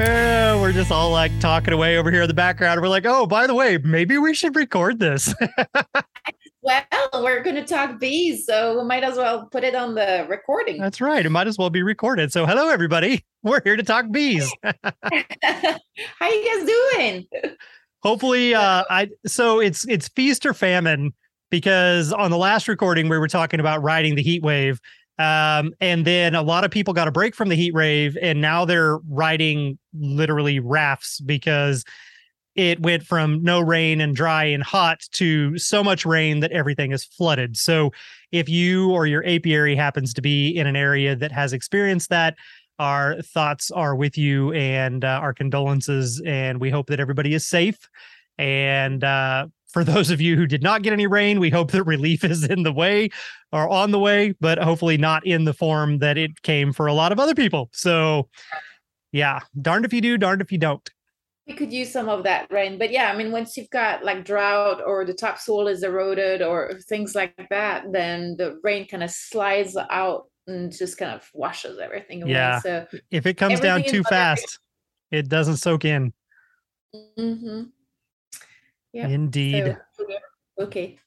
Uh, we're just all like talking away over here in the background. We're like, oh, by the way, maybe we should record this. well, we're going to talk bees, so we might as well put it on the recording. That's right. It might as well be recorded. So, hello, everybody. We're here to talk bees. How you guys doing? Hopefully, uh, I so it's it's feast or famine because on the last recording we were talking about riding the heat wave um, and then a lot of people got a break from the heat wave, and now they're riding literally rafts because it went from no rain and dry and hot to so much rain that everything is flooded. So, if you or your apiary happens to be in an area that has experienced that, our thoughts are with you and uh, our condolences. And we hope that everybody is safe. And uh, for those of you who did not get any rain, we hope that relief is in the way or on the way, but hopefully not in the form that it came for a lot of other people. So, yeah, darned if you do, darned if you don't. We could use some of that rain, but yeah, I mean, once you've got like drought or the topsoil is eroded or things like that, then the rain kind of slides out and just kind of washes everything away. Yeah. So if it comes down too fast, it doesn't soak in. Mm-hmm. Yeah. Indeed. So, okay.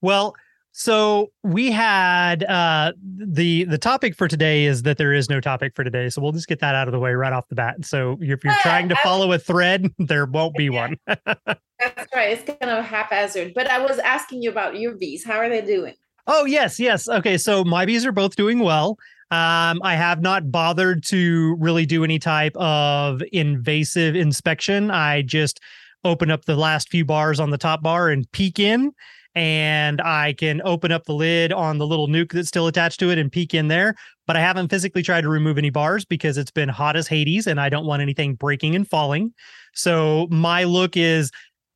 well, so we had uh the the topic for today is that there is no topic for today. So we'll just get that out of the way right off the bat. So if you're trying to follow a thread, there won't be one. That's right. It's kind of haphazard. But I was asking you about your bees. How are they doing? Oh yes, yes. Okay, so my bees are both doing well. Um, I have not bothered to really do any type of invasive inspection. I just open up the last few bars on the top bar and peek in and I can open up the lid on the little nuc that's still attached to it and peek in there. But I haven't physically tried to remove any bars because it's been hot as Hades and I don't want anything breaking and falling. So my look is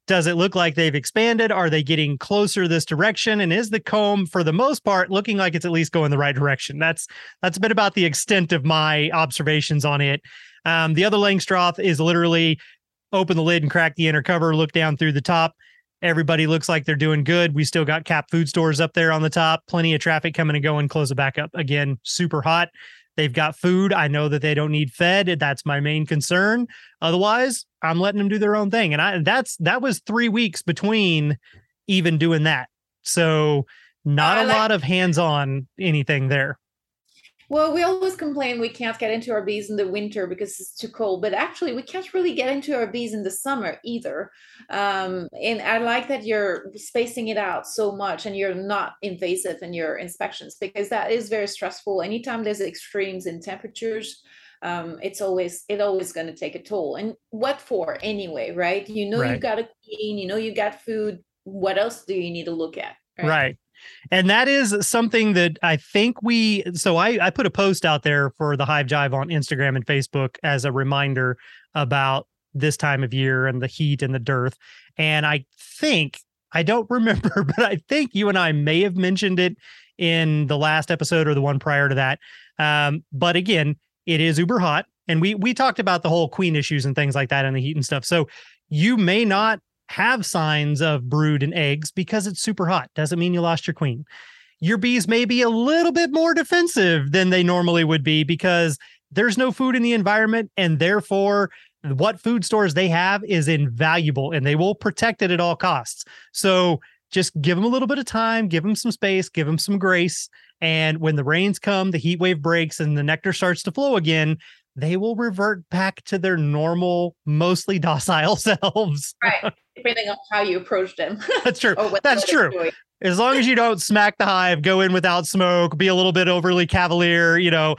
does it look like they've expanded? Are they getting closer this direction? And is the comb, for the most part, looking like it's at least going the right direction? That's that's a bit about the extent of my observations on it. Um, the other Langstroth is literally open the lid and crack the inner cover, look down through the top. Everybody looks like they're doing good. We still got cap food stores up there on the top, plenty of traffic coming and going, close it back up again, super hot. They've got food. I know that they don't need fed. That's my main concern. Otherwise, I'm letting them do their own thing. And I that's that was 3 weeks between even doing that. So not a like- lot of hands-on anything there. Well, we always complain we can't get into our bees in the winter because it's too cold, but actually, we can't really get into our bees in the summer either. Um, and I like that you're spacing it out so much and you're not invasive in your inspections because that is very stressful. Anytime there's extremes in temperatures, um, it's always it always going to take a toll. And what for anyway, right? You know right. you got a queen, you know you got food. What else do you need to look at? Right. right. And that is something that I think we so I, I put a post out there for the Hive Jive on Instagram and Facebook as a reminder about this time of year and the heat and the dearth. And I think I don't remember, but I think you and I may have mentioned it in the last episode or the one prior to that. Um, but again, it is uber hot. And we we talked about the whole queen issues and things like that and the heat and stuff. So you may not have signs of brood and eggs because it's super hot. Doesn't mean you lost your queen. Your bees may be a little bit more defensive than they normally would be because there's no food in the environment and therefore what food stores they have is invaluable and they will protect it at all costs. So just give them a little bit of time, give them some space, give them some grace. And when the rains come, the heat wave breaks, and the nectar starts to flow again, they will revert back to their normal, mostly docile selves. Right. Depending on how you approach them. That's true. That's true. As long as you don't smack the hive, go in without smoke, be a little bit overly cavalier, you know,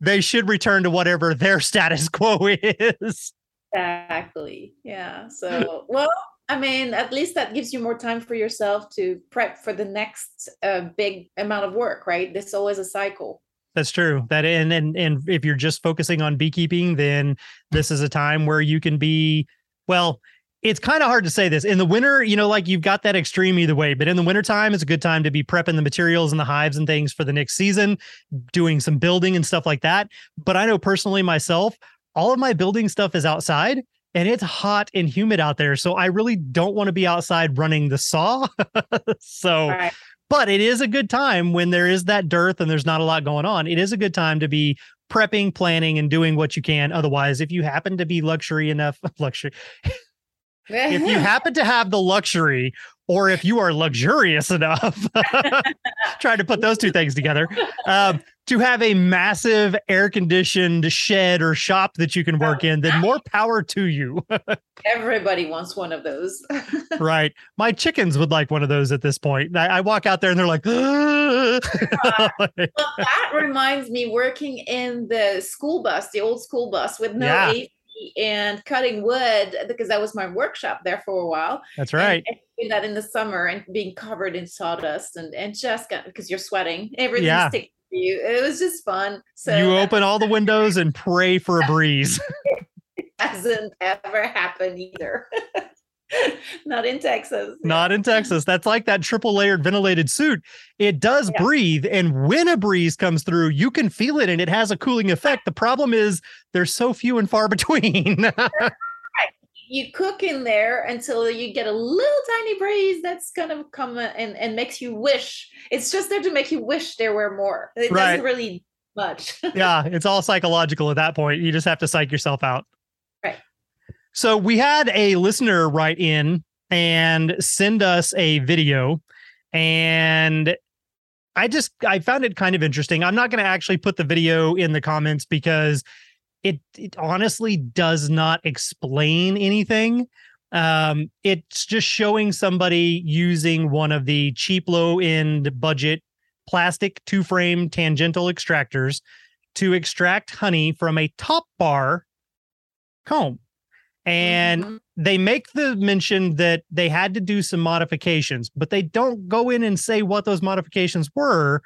they should return to whatever their status quo is. Exactly. Yeah. So, well, I mean, at least that gives you more time for yourself to prep for the next uh, big amount of work, right? This always a cycle. That's true. That and and and if you're just focusing on beekeeping, then this is a time where you can be well, it's kind of hard to say this. In the winter, you know, like you've got that extreme either way, but in the wintertime, it's a good time to be prepping the materials and the hives and things for the next season, doing some building and stuff like that. But I know personally myself, all of my building stuff is outside and it's hot and humid out there. So I really don't want to be outside running the saw. so. But it is a good time when there is that dearth and there's not a lot going on. It is a good time to be prepping, planning, and doing what you can. Otherwise, if you happen to be luxury enough, luxury, if you happen to have the luxury or if you are luxurious enough, trying to put those two things together, um, to have a massive air conditioned shed or shop that you can work in, then more power to you. Everybody wants one of those. right. My chickens would like one of those at this point. I, I walk out there and they're like, uh, well, that reminds me working in the school bus, the old school bus with no yeah. AC and cutting wood because that was my workshop there for a while. That's right. And, and that in the summer and being covered in sawdust and and just because you're sweating, everything yeah. sticking to you. It was just fun. So you open all the windows and pray for a breeze. it hasn't ever happened either. not in Texas. Not in Texas. That's like that triple layered ventilated suit. It does yeah. breathe. And when a breeze comes through, you can feel it and it has a cooling effect. The problem is there's so few and far between. you cook in there until you get a little tiny breeze that's kind of come and, and makes you wish. It's just there to make you wish there were more. It right. doesn't really much. yeah, it's all psychological at that point. You just have to psych yourself out. So we had a listener write in and send us a video and I just I found it kind of interesting. I'm not going to actually put the video in the comments because it it honestly does not explain anything. Um, it's just showing somebody using one of the cheap low end budget plastic two frame tangential extractors to extract honey from a top bar comb and mm-hmm. they make the mention that they had to do some modifications but they don't go in and say what those modifications were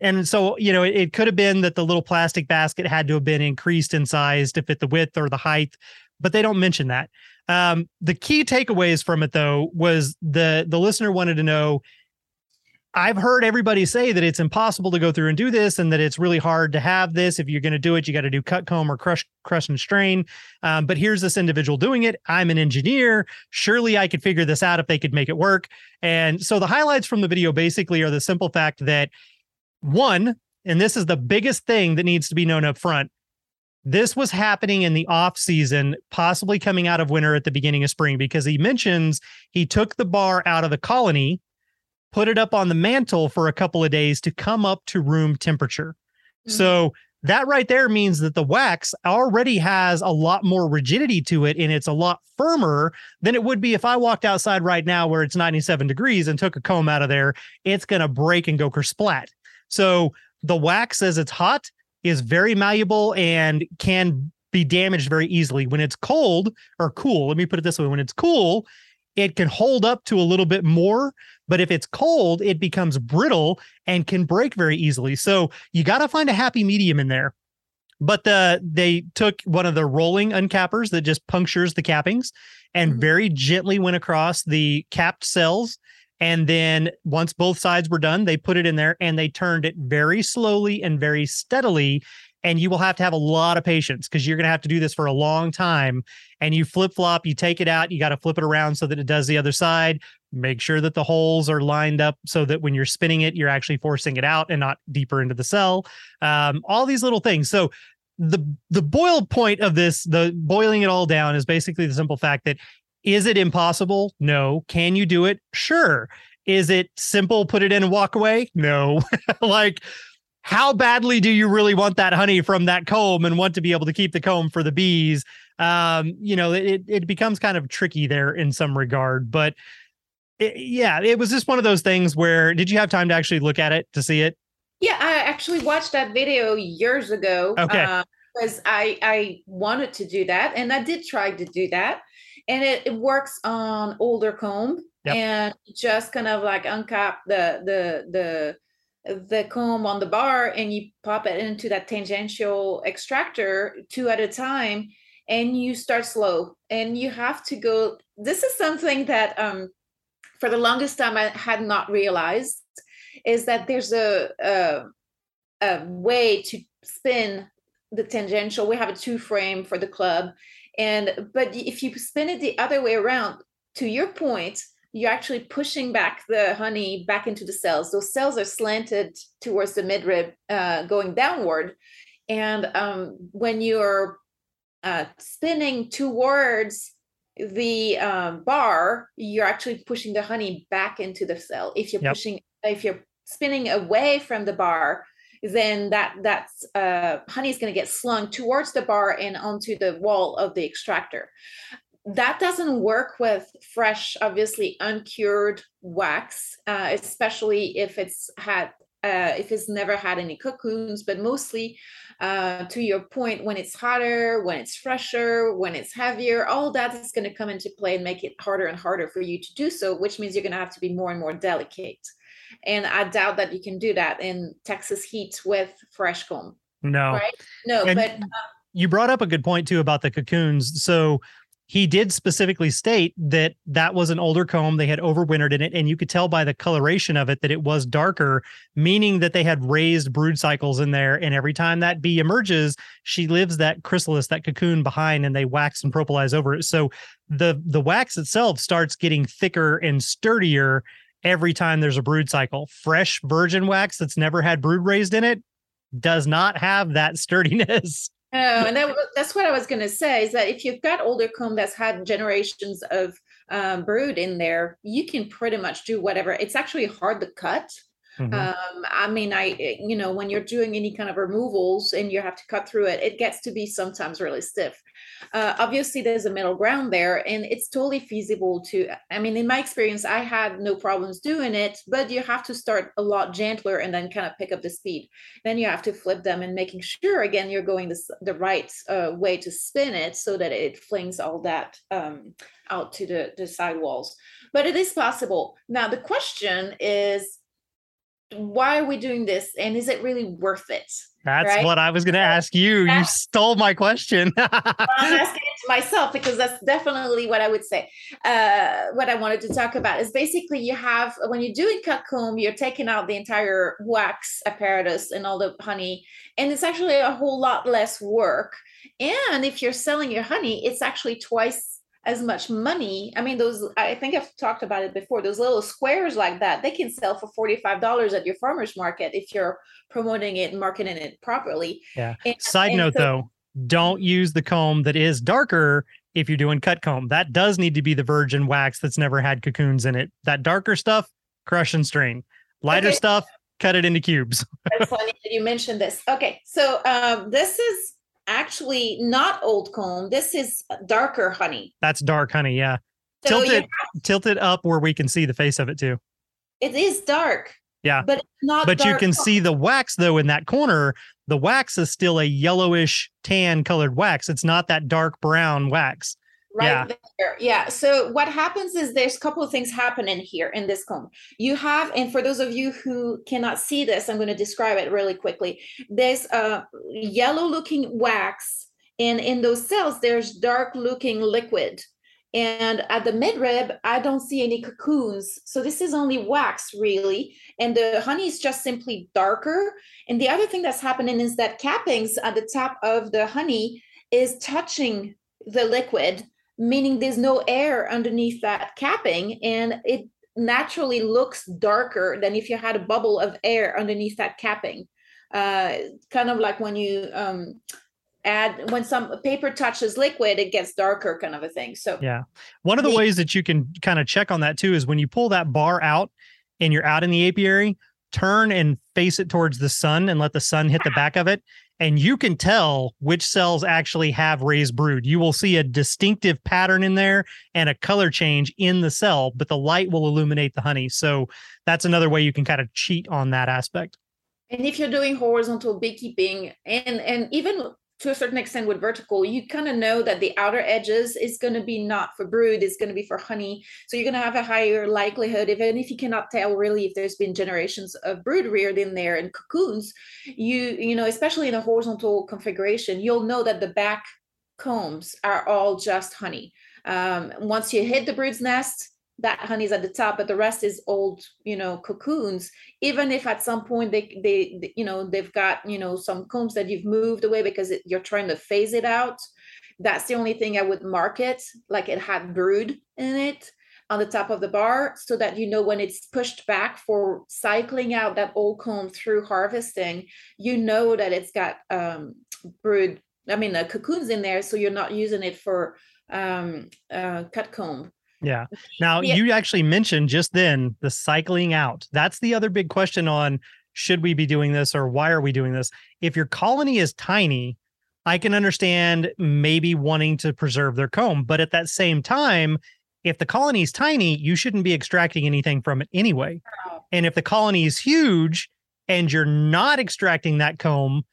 and so you know it, it, could have been that the little plastic basket had to have been increased in size to fit the width or the height but they don't mention that um, the key takeaways from it though was the the listener wanted to know I've heard everybody say that it's impossible to go through and do this, and that it's really hard to have this. If you're going to do it, you got to do cut comb or crush, crush and strain. Um, but here's this individual doing it. I'm an engineer. Surely I could figure this out if they could make it work. And so the highlights from the video basically are the simple fact that one, and this is the biggest thing that needs to be known up front. This was happening in the off season, possibly coming out of winter at the beginning of spring, because he mentions he took the bar out of the colony put it up on the mantle for a couple of days to come up to room temperature. Mm-hmm. So that right there means that the wax already has a lot more rigidity to it and it's a lot firmer than it would be if I walked outside right now where it's 97 degrees and took a comb out of there. It's going to break and go kersplat. So the wax, as it's hot, is very malleable and can be damaged very easily. When it's cold or cool, let me put it this way when it's cool, it can hold up to a little bit more, but if it's cold, it becomes brittle and can break very easily. So you got to find a happy medium in there. But the they took one of the rolling uncappers that just punctures the cappings and mm-hmm. very gently went across the capped cells. And then once both sides were done, they put it in there and they turned it very slowly and very steadily and you will have to have a lot of patience because you're going to have to do this for a long time and you flip flop you take it out you got to flip it around so that it does the other side make sure that the holes are lined up so that when you're spinning it you're actually forcing it out and not deeper into the cell um, all these little things. So the the boil point of this the boiling it all down is basically the simple fact that is it impossible? No. Can you do it? Sure. Is it simple put it in and walk away? No. Like how badly do you really want that honey from that comb and want to be able to keep the comb for the bees? Um, you know, it it becomes kind of tricky there in some regard, but it, yeah, it was just one of those things where did you have time to actually look at it to see it? Yeah, I actually watched that video years ago. Okay. Uh, because I I wanted to do that and I did try to do that and it, it works on older comb yep. and just kind of like uncap the the the the comb on the bar and you pop it into that tangential extractor two at a time and you start slow. And you have to go this is something that um for the longest time i had not realized is that there's a a, a way to spin the tangential. We have a two frame for the club. And but if you spin it the other way around to your point you're actually pushing back the honey back into the cells. Those cells are slanted towards the midrib, uh, going downward. And um, when you're uh, spinning towards the um, bar, you're actually pushing the honey back into the cell. If you're yep. pushing, if you're spinning away from the bar, then that that's uh, honey is going to get slung towards the bar and onto the wall of the extractor that doesn't work with fresh, obviously uncured wax, uh, especially if it's had uh, if it's never had any cocoons. But mostly, uh, to your point, when it's hotter, when it's fresher, when it's heavier, all that is going to come into play and make it harder and harder for you to do so. Which means you're going to have to be more and more delicate. And I doubt that you can do that in Texas heat with fresh comb. No, right? No, and but. Uh, you brought up a good point too about the cocoons. So he did specifically state that that was an older comb. They had overwintered in it, and you could tell by the coloration of it that it was darker, meaning that they had raised brood cycles in there. And every time that bee emerges, she lives that chrysalis, that cocoon behind, and they wax and propolize over it. So the the wax itself starts getting thicker and sturdier every time there's a brood cycle. Fresh virgin wax that's never had brood raised in it does not have that sturdiness. Oh, and that, that's what I was going to say is that if you've got older comb that's had generations of um, brood in there, you can pretty much do whatever. It's actually hard to cut. Mm-hmm. Um, I mean, I, eh, you know, when you're doing any kind of removals and you have to cut through it, it gets to be sometimes really stiff. Uh, obviously, there's a middle ground there, and it's totally feasible to. I mean, in my experience, I had no problems doing it, but you have to start a lot gentler and then kind of pick up the speed. Then you have to flip them and making sure again you're going the, the right uh, way to spin it so that it flings all that um, out to the, the sidewalls. But it is possible. Now, the question is why are we doing this? And is it really worth it? That's right? what i was going to ask you. You stole my question. I'm asking it to myself because that's definitely what i would say. Uh, what i wanted to talk about is basically you have when you're doing cut comb you're taking out the entire wax apparatus and all the honey and it's actually a whole lot less work. And if you're selling your honey it's actually twice as much money. I mean, those, I think I've talked about it before, those little squares like that, they can sell for $45 at your farmer's market if you're promoting it and marketing it properly. Yeah. And, Side and note so, though, don't use the comb that is darker if you're doing cut comb. That does need to be the virgin wax that's never had cocoons in it. That darker stuff, crush and strain. Lighter okay. stuff, cut it into cubes. That's funny that you mentioned this. Okay, so um, this is actually not old comb. This is darker honey. That's dark honey. Yeah. So tilt it, have, tilt it up where we can see the face of it too. It is dark. Yeah. But not. But you can see the wax though in that corner. The wax is still a yellowish tan colored wax. It's not that dark brown wax right yeah. there. Yeah. So what happens is there's a couple of things happening here in this comb. You have, and for those of you who cannot see this, I'm going to describe it really quickly. There's a yellow looking wax, and in those cells, there's dark looking liquid. And at the midrib, I don't see any cocoons. So this is only wax, really. And the honey is just simply darker. And the other thing that's happening is that cappings at the top of the honey is touching the liquid meaning there's no air underneath that capping and it naturally looks darker than if you had a bubble of air underneath that capping. Uh, kind of like when you um, add when some paper touches liquid it gets darker kind of a thing so. Yeah. One of the, the ways that you can kind of check on that too is when you pull that bar out and you're out in the apiary turn and face it towards the sun and let the sun hit the back of it and you can tell which cells actually have raised brood. You will see a distinctive pattern in there and a color change in the cell, but the light will illuminate the honey. So that's another way you can kind of cheat on that aspect. And if you're doing horizontal beekeeping and and even to a certain extent with vertical you kind of know that the outer edges is going to be not for brood it's going to be for honey. So you're going to have a higher likelihood even if you cannot tell really if there's been generations of brood reared in there and cocoons you you know especially in a horizontal configuration you'll know that the back combs are all just honey. Um, once you hit the brood's nest that honey's at the top but the rest is old you know cocoons. Even if at some point they they you know they've got you know some combs that you've moved away because it, you're trying to phase it out that's the only thing i would mark it like it had brood in it on the top of the bar so that you know when it's pushed back for cycling out that old comb through harvesting you know that it's got um brood i mean uh, cocoons in there so you're not using it for um uh cut comb yeah. Now yeah. you actually mentioned just then the cycling out. That's the other big question on should we be doing this or why are we doing this? If your colony is tiny, I can understand maybe wanting to preserve their comb, but at that same time, if the colony is tiny, you shouldn't be extracting anything from it anyway. And if the colony is huge and you're not extracting that comb,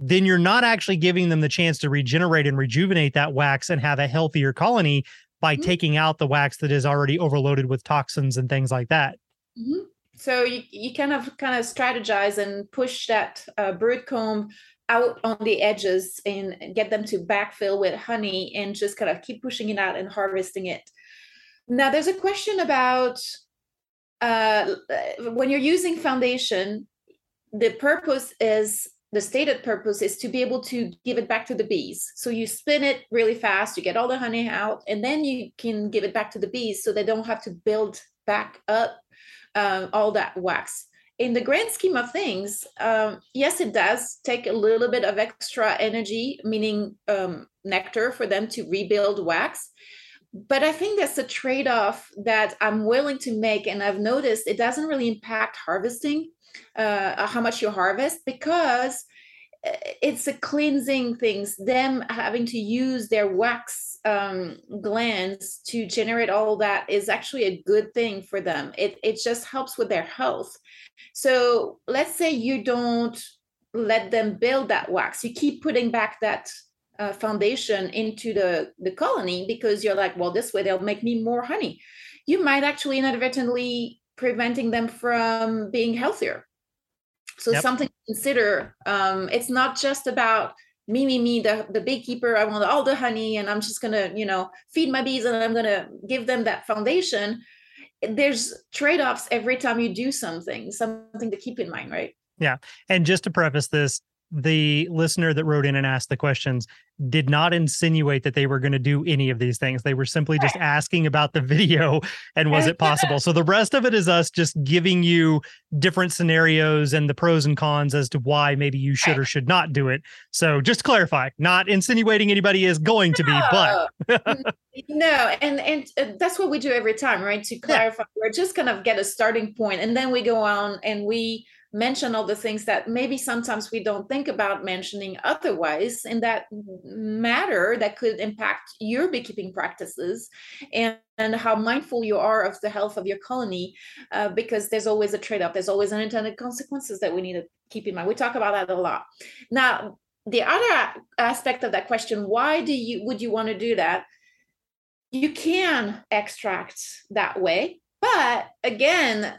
then you're not actually giving them the chance to regenerate and rejuvenate that wax and have a healthier colony by mm-hmm. taking out the wax that is already overloaded with toxins and things like that. Mm-hmm. So you, you kind of kind of strategize and push that uh, brood comb out on the edges and get them to backfill with honey and just kind of keep pushing it out and harvesting it. Now there's a question about uh, when you're using foundation, the purpose is the stated purpose is to be able to give it back to the bees. So you spin it really fast, you get all the honey out, and then you can give it back to the bees so they don't have to build back up um, all that wax. In the grand scheme of things, um, yes, it does take a little bit of extra energy, meaning um, nectar, for them to rebuild wax. But I think that's a trade off that I'm willing to make. And I've noticed it doesn't really impact harvesting uh, how much you harvest because uh, it's a cleansing things them having to use their wax um, glands to generate all that is actually a good thing for them. It, it just helps with their health. So let's say you don't let them build that wax. You keep putting back that uh, foundation into the the colony because you're like well this way they'll make me more honey. You might actually inadvertently preventing them from being healthier. So yep. something to consider. Um, it's not just about me, me, me, the, the beekeeper. I want all the honey and I'm just gonna, you know, feed my bees and I'm gonna give them that foundation. There's trade-offs every time you do something, something to keep in mind, right? Yeah. And just to preface this, the listener that wrote in and asked the questions did not insinuate that they were going to do any of these things. They were simply just asking about the video and was it possible. So the rest of it is us just giving you different scenarios and the pros and cons as to why maybe you should or should not do it. So just to clarify, not insinuating anybody is going to be, but no, and and that's what we do every time, right? To clarify, yeah. we're just kind of get a starting point, and then we go on and we mention all the things that maybe sometimes we don't think about mentioning otherwise in that matter that could impact your beekeeping practices and, and how mindful you are of the health of your colony uh, because there's always a trade-off. There's always unintended consequences that we need to keep in mind. We talk about that a lot. Now the other aspect of that question why do you would you want to do that? You can extract that way but again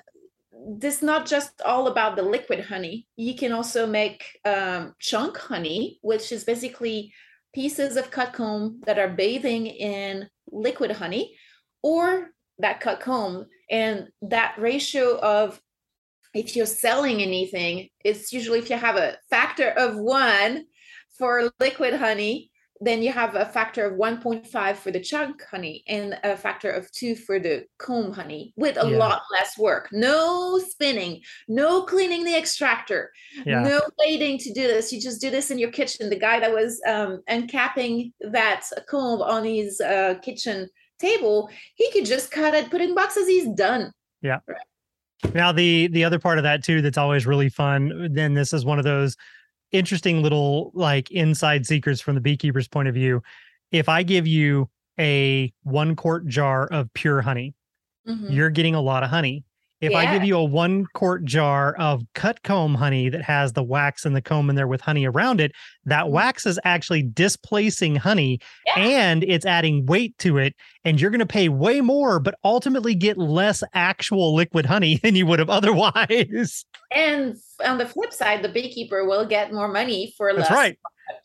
this not just all about the liquid honey. You can also make um, chunk honey, which is basically pieces of cut comb that are bathing in liquid honey, or that cut comb. And that ratio of if you're selling anything, it's usually if you have a factor of one for liquid honey then you have a factor of 1.5 for the chunk honey and a factor of two for the comb honey with a yeah. lot less work. No spinning, no cleaning the extractor, yeah. no waiting to do this. You just do this in your kitchen. The guy that was um, uncapping that comb on his uh, kitchen table, he could just cut it, put it in boxes. He's done. Yeah. Right. Now the the other part of that too that's always really fun. Then this is one of those interesting little like inside secrets from the beekeeper's point of view. If I give you a one quart jar of pure honey, mm-hmm. you're getting a lot of honey. If I give you a one quart jar of cut comb honey that has the wax and the comb in there with honey around it, that Mhm. wax is actually displacing honey Yeah. and it's adding weight to it. And you're going to pay way more, but ultimately get less actual liquid honey than you would have otherwise. And on the flip side, the beekeeper will get more money for That's less. right.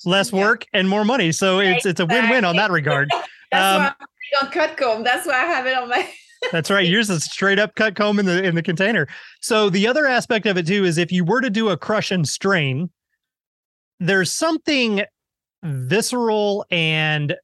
Less Yeah. work and more money. So it's it's a win-win on that regard. That's Um, why I'm on cut comb. That's why I have it on my. That's right. Yours is straight up cut comb in the in the container. So the other aspect of it too is if you were to do a crush and strain, there's something visceral and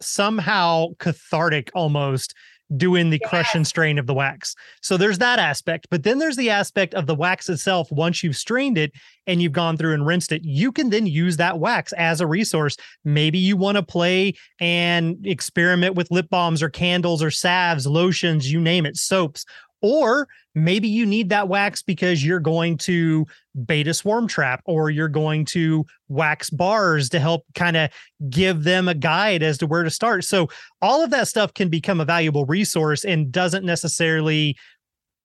somehow cathartic almost doing the crush and strain of the wax. So there's that aspect, but then there's the aspect of the wax itself. Once you've strained it and you've gone through and rinsed it, you can then use that wax as a resource. Maybe you want to play and experiment with lip balms or candles or salves, lotions, you name it, soaps. Or maybe you need that wax because you're going to bait a swarm trap or you're going to wax bars to help kind of give them a guide as to where to start. So all of that stuff can become a valuable resource and doesn't necessarily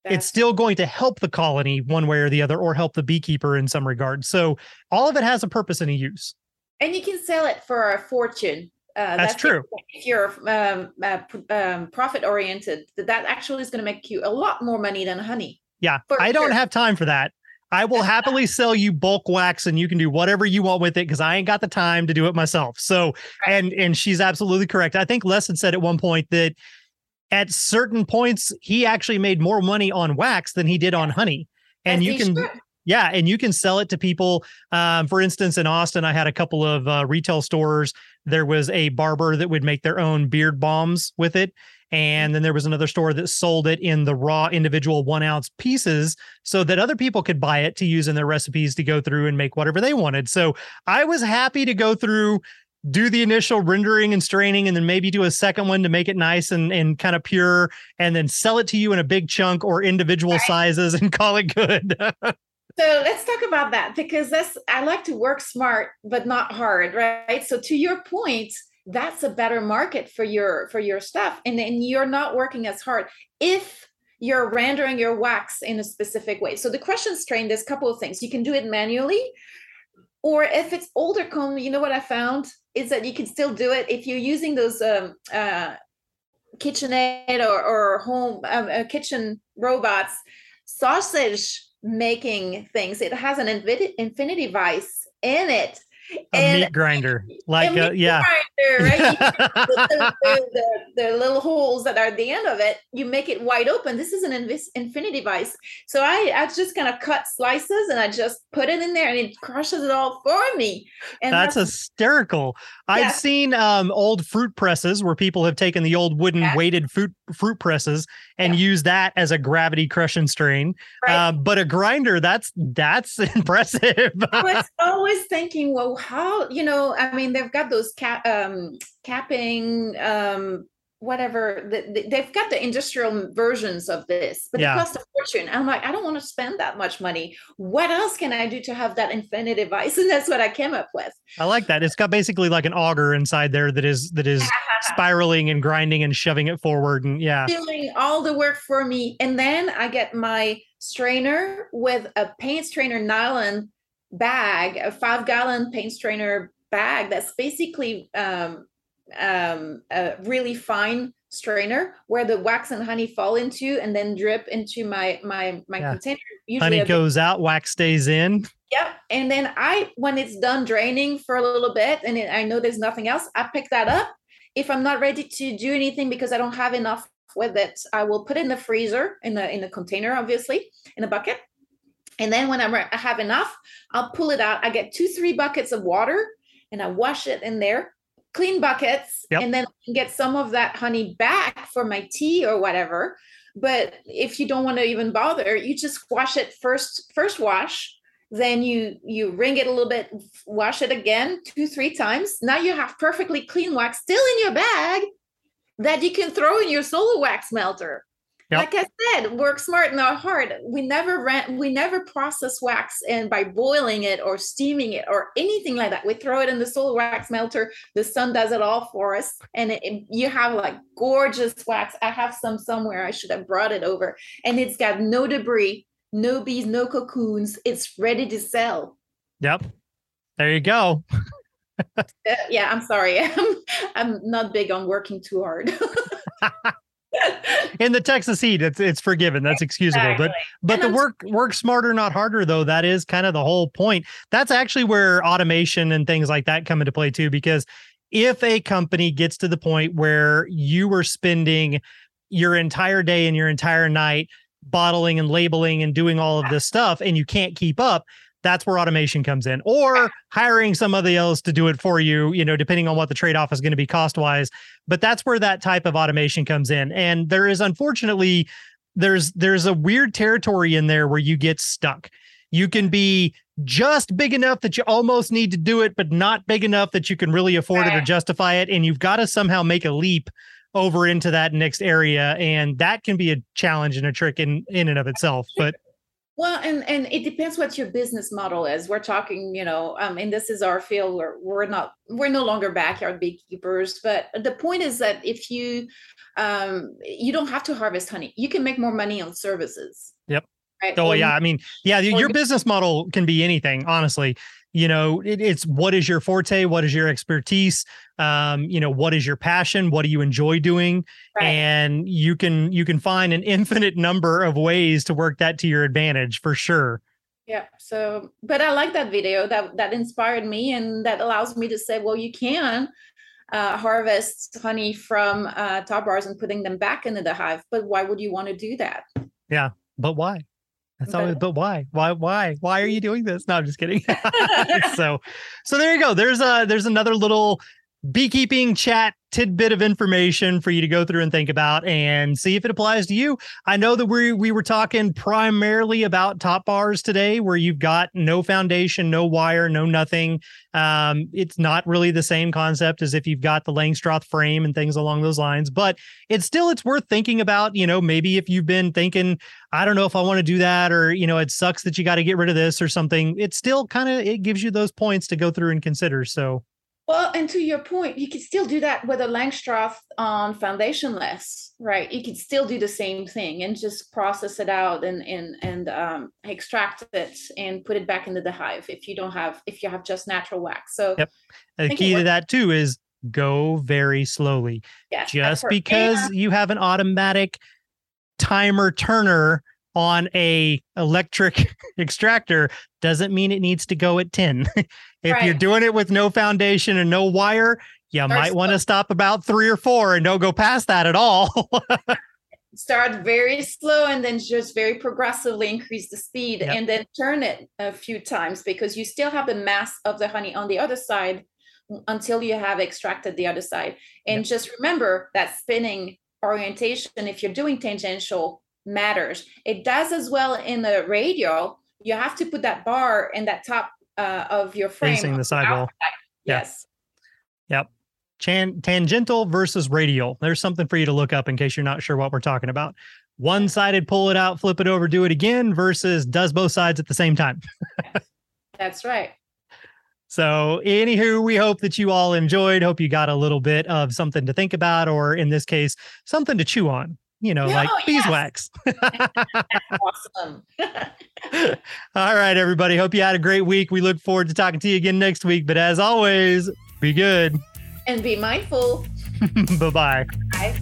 it's still going to help the colony one way or the other or help the beekeeper in some regard. So all of it has a purpose and a use. and you can sell it for a fortune. Uh, That's the- true. If you're um, uh, um, profit oriented, that that actually is going to make you a lot more money than honey. Yeah, I don't sure. have time for that. I will happily sell you bulk wax and you can do whatever you want with it because I ain't got the time to do it myself. So, and and she's absolutely correct. I think Les had said at one point that at certain points he actually made more money on wax than he did on honey. And As you can should. Yeah, and you can sell it to people. Um, for instance, in Austin, I had a couple of uh, retail stores. There was a barber that would make their own beard bombs with it. And then there was another store that sold it in the raw individual one ounce pieces so that other people could buy it to use in their recipes to go through and make whatever they wanted. So I was happy to go through, do the initial rendering and straining, and then maybe do a second one to make it nice and, and kind of pure, and then sell it to you in a big chunk or individual Right. sizes and call it good. So let's talk about that because that's I like to work smart but not hard, right? So to your point, that's a better market for your for your stuff, and then you're not working as hard if you're rendering your wax in a specific way. So the and strain, there's a couple of things you can do it manually, or if it's older comb, you know what I found is that you can still do it if you're using those um, uh, KitchenAid or, or home um, uh, kitchen robots, sausage making things. It has an infinity, infinity vice in it. a meat grinder. Like, a yeah. grinder, right? The, the, the, little holes that are at the end of it, you make it wide open. This is an invis- infinity vice. So I, I just kind of cut slices and I just put it in there and it crushes it all for me. And That's hysterical. I've seen um, old fruit presses where people have taken the old wooden Yeah. weighted fruit fruit presses and Yeah. used that as a gravity crushing strain. right? Um, but a grinder, that's that's impressive. I was always thinking, well, how you know? I mean, they've got those cap, um, capping, um, whatever. The, the- they've got the industrial versions of this, but Yeah. it costs a fortune. I'm like, I don't want to spend that much money. What else can I do to have that infinite device? And that's what I came up with. I like that. It's got basically like an auger inside there that is that is spiraling and grinding and shoving it forward. And yeah, doing all the work for me. And then I get my strainer with a paint strainer nylon bag, a five gallon paint strainer bag that's basically um, um, a really fine strainer where the wax and honey fall into and then drip into my my my Yeah. container. Usually honey goes out, wax stays in. Yep. And then I, when it's done draining for a little bit and I know there's nothing else, I pick that up. If I'm not ready to do anything because I don't have enough with it, I will put it in the freezer in the in the container, obviously, in a bucket. And then when I'm, I have enough, I'll pull it out. I get two, three buckets of water and I wash it in there, clean buckets, Yep. and then get some of that honey back for my tea or whatever. But if you don't want to even bother, you just wash it first, first wash, then you you wring it a little bit wash it again two three times now you have perfectly clean wax still in your bag that you can throw in your solar wax melter Yep. Like I said, work smart, not hard. We never ran, we never process wax and by boiling it or steaming it or anything like that. We throw it in the solar wax melter. The sun does it all for us, and it, it- you have like gorgeous wax. I have some somewhere. I should have brought it over, and it's got no debris, no bees, no cocoons. It's ready to sell. Yep. There you go. Uh, yeah, I'm sorry. I'm, I'm not big on working too hard. In the Texas heat, it's it's forgiven. That's excusable. But but And the work work smarter, not harder, though. That is kind of the whole point. That's actually where automation and things like that come into play too. Because if a company gets to the point where you were spending your entire day and your entire night bottling and labeling and doing all of this stuff, and you can't keep up, that's where automation comes in, or hiring somebody else to do it for you. You know, depending on what the trade off is going to be cost wise. But that's where that type of automation comes in, and there is unfortunately there's there's a weird territory in there where you get stuck. You can be just big enough that you almost need to do it, but not big enough that you can really afford it or justify it. And you've got to somehow make a leap over into that next area. And that can be a challenge and a trick in in and of itself. But Well, and and it depends what your business model is. We're talking, you know, um, and this is our field where we're not, we're no longer backyard beekeepers. But the point is that if you, um, you don't have to harvest honey, you can make more money on services. Yep. Right. oh you- yeah, I mean, yeah, your business model can be anything, honestly. You know, it, it's what is your forte, what is your expertise, um, you know, what is your passion, what do you enjoy doing, Right. and you can you can find an infinite number of ways to work that to your advantage for sure. Yeah. So, but I like that video. That that inspired me, and that allows me to say, well, you can uh, harvest honey from uh, top bars and putting them back into the hive. But why would you want to do that? Yeah, but why? That's But- always, but why? Why? Why? Why are you mm. doing this? No, I'm just kidding. so, so there you go. There's a there's another little beekeeping chat tidbit of information for you to go through and think about and see if it applies to you. I know that we we were talking primarily about top bars today, where you've got no foundation, no wire, no nothing. Um, it's not really the same concept as if you've got the Langstroth frame and things along those lines, but it's still it's worth thinking about. You know, maybe if you've been thinking, I don't know if I want to do that, or you know, it sucks that you got to get rid of this or something. It still kind of it gives you those points to go through and consider. So Well, and to your point, you can still do that with a Langstroth on foundationless, right? You can still do the same thing and just process it out and and and um, extract it and put it back into the hive if you don't have if you have just natural wax. So Yep. the key to that too is go very slowly. yeah, Just because you have an automatic timer turner on a electric extractor doesn't mean it needs to go at 10. if you're doing it with no foundation and no wire, you Start might want to stop about three or four and don't go past that at all. start very slow and then just very progressively increase the speed Yep. and then turn it a few times because you still have the mass of the honey on the other side until you have extracted the other side and just remember that spinning orientation if you're doing tangential matters it does as well in the radial you have to put that bar in that top uh, of your frame Facing the sidewall. Yeah. yes Chan- tangential versus radial. There's something for you to look up in case you're not sure what we're talking about. One sided, pull it out, flip it over, do it again versus does both sides at the same time. that's right So, anywho, we hope that you all enjoyed. Hope you got a little bit of something to think about, or in this case, something to chew on, you know, Yeah, like yes. beeswax. awesome all right, everybody. Hope you had a great week. We look forward to talking to you again next week. But as always, be good. and be mindful bye bye. I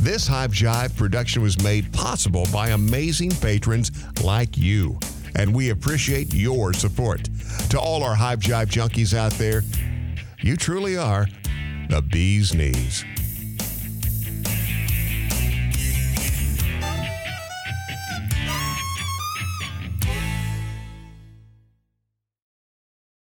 This Hive Jive production was made possible by amazing patrons like you, and we appreciate your support. To all our Hive Jive junkies out there, you truly are the bee's knees.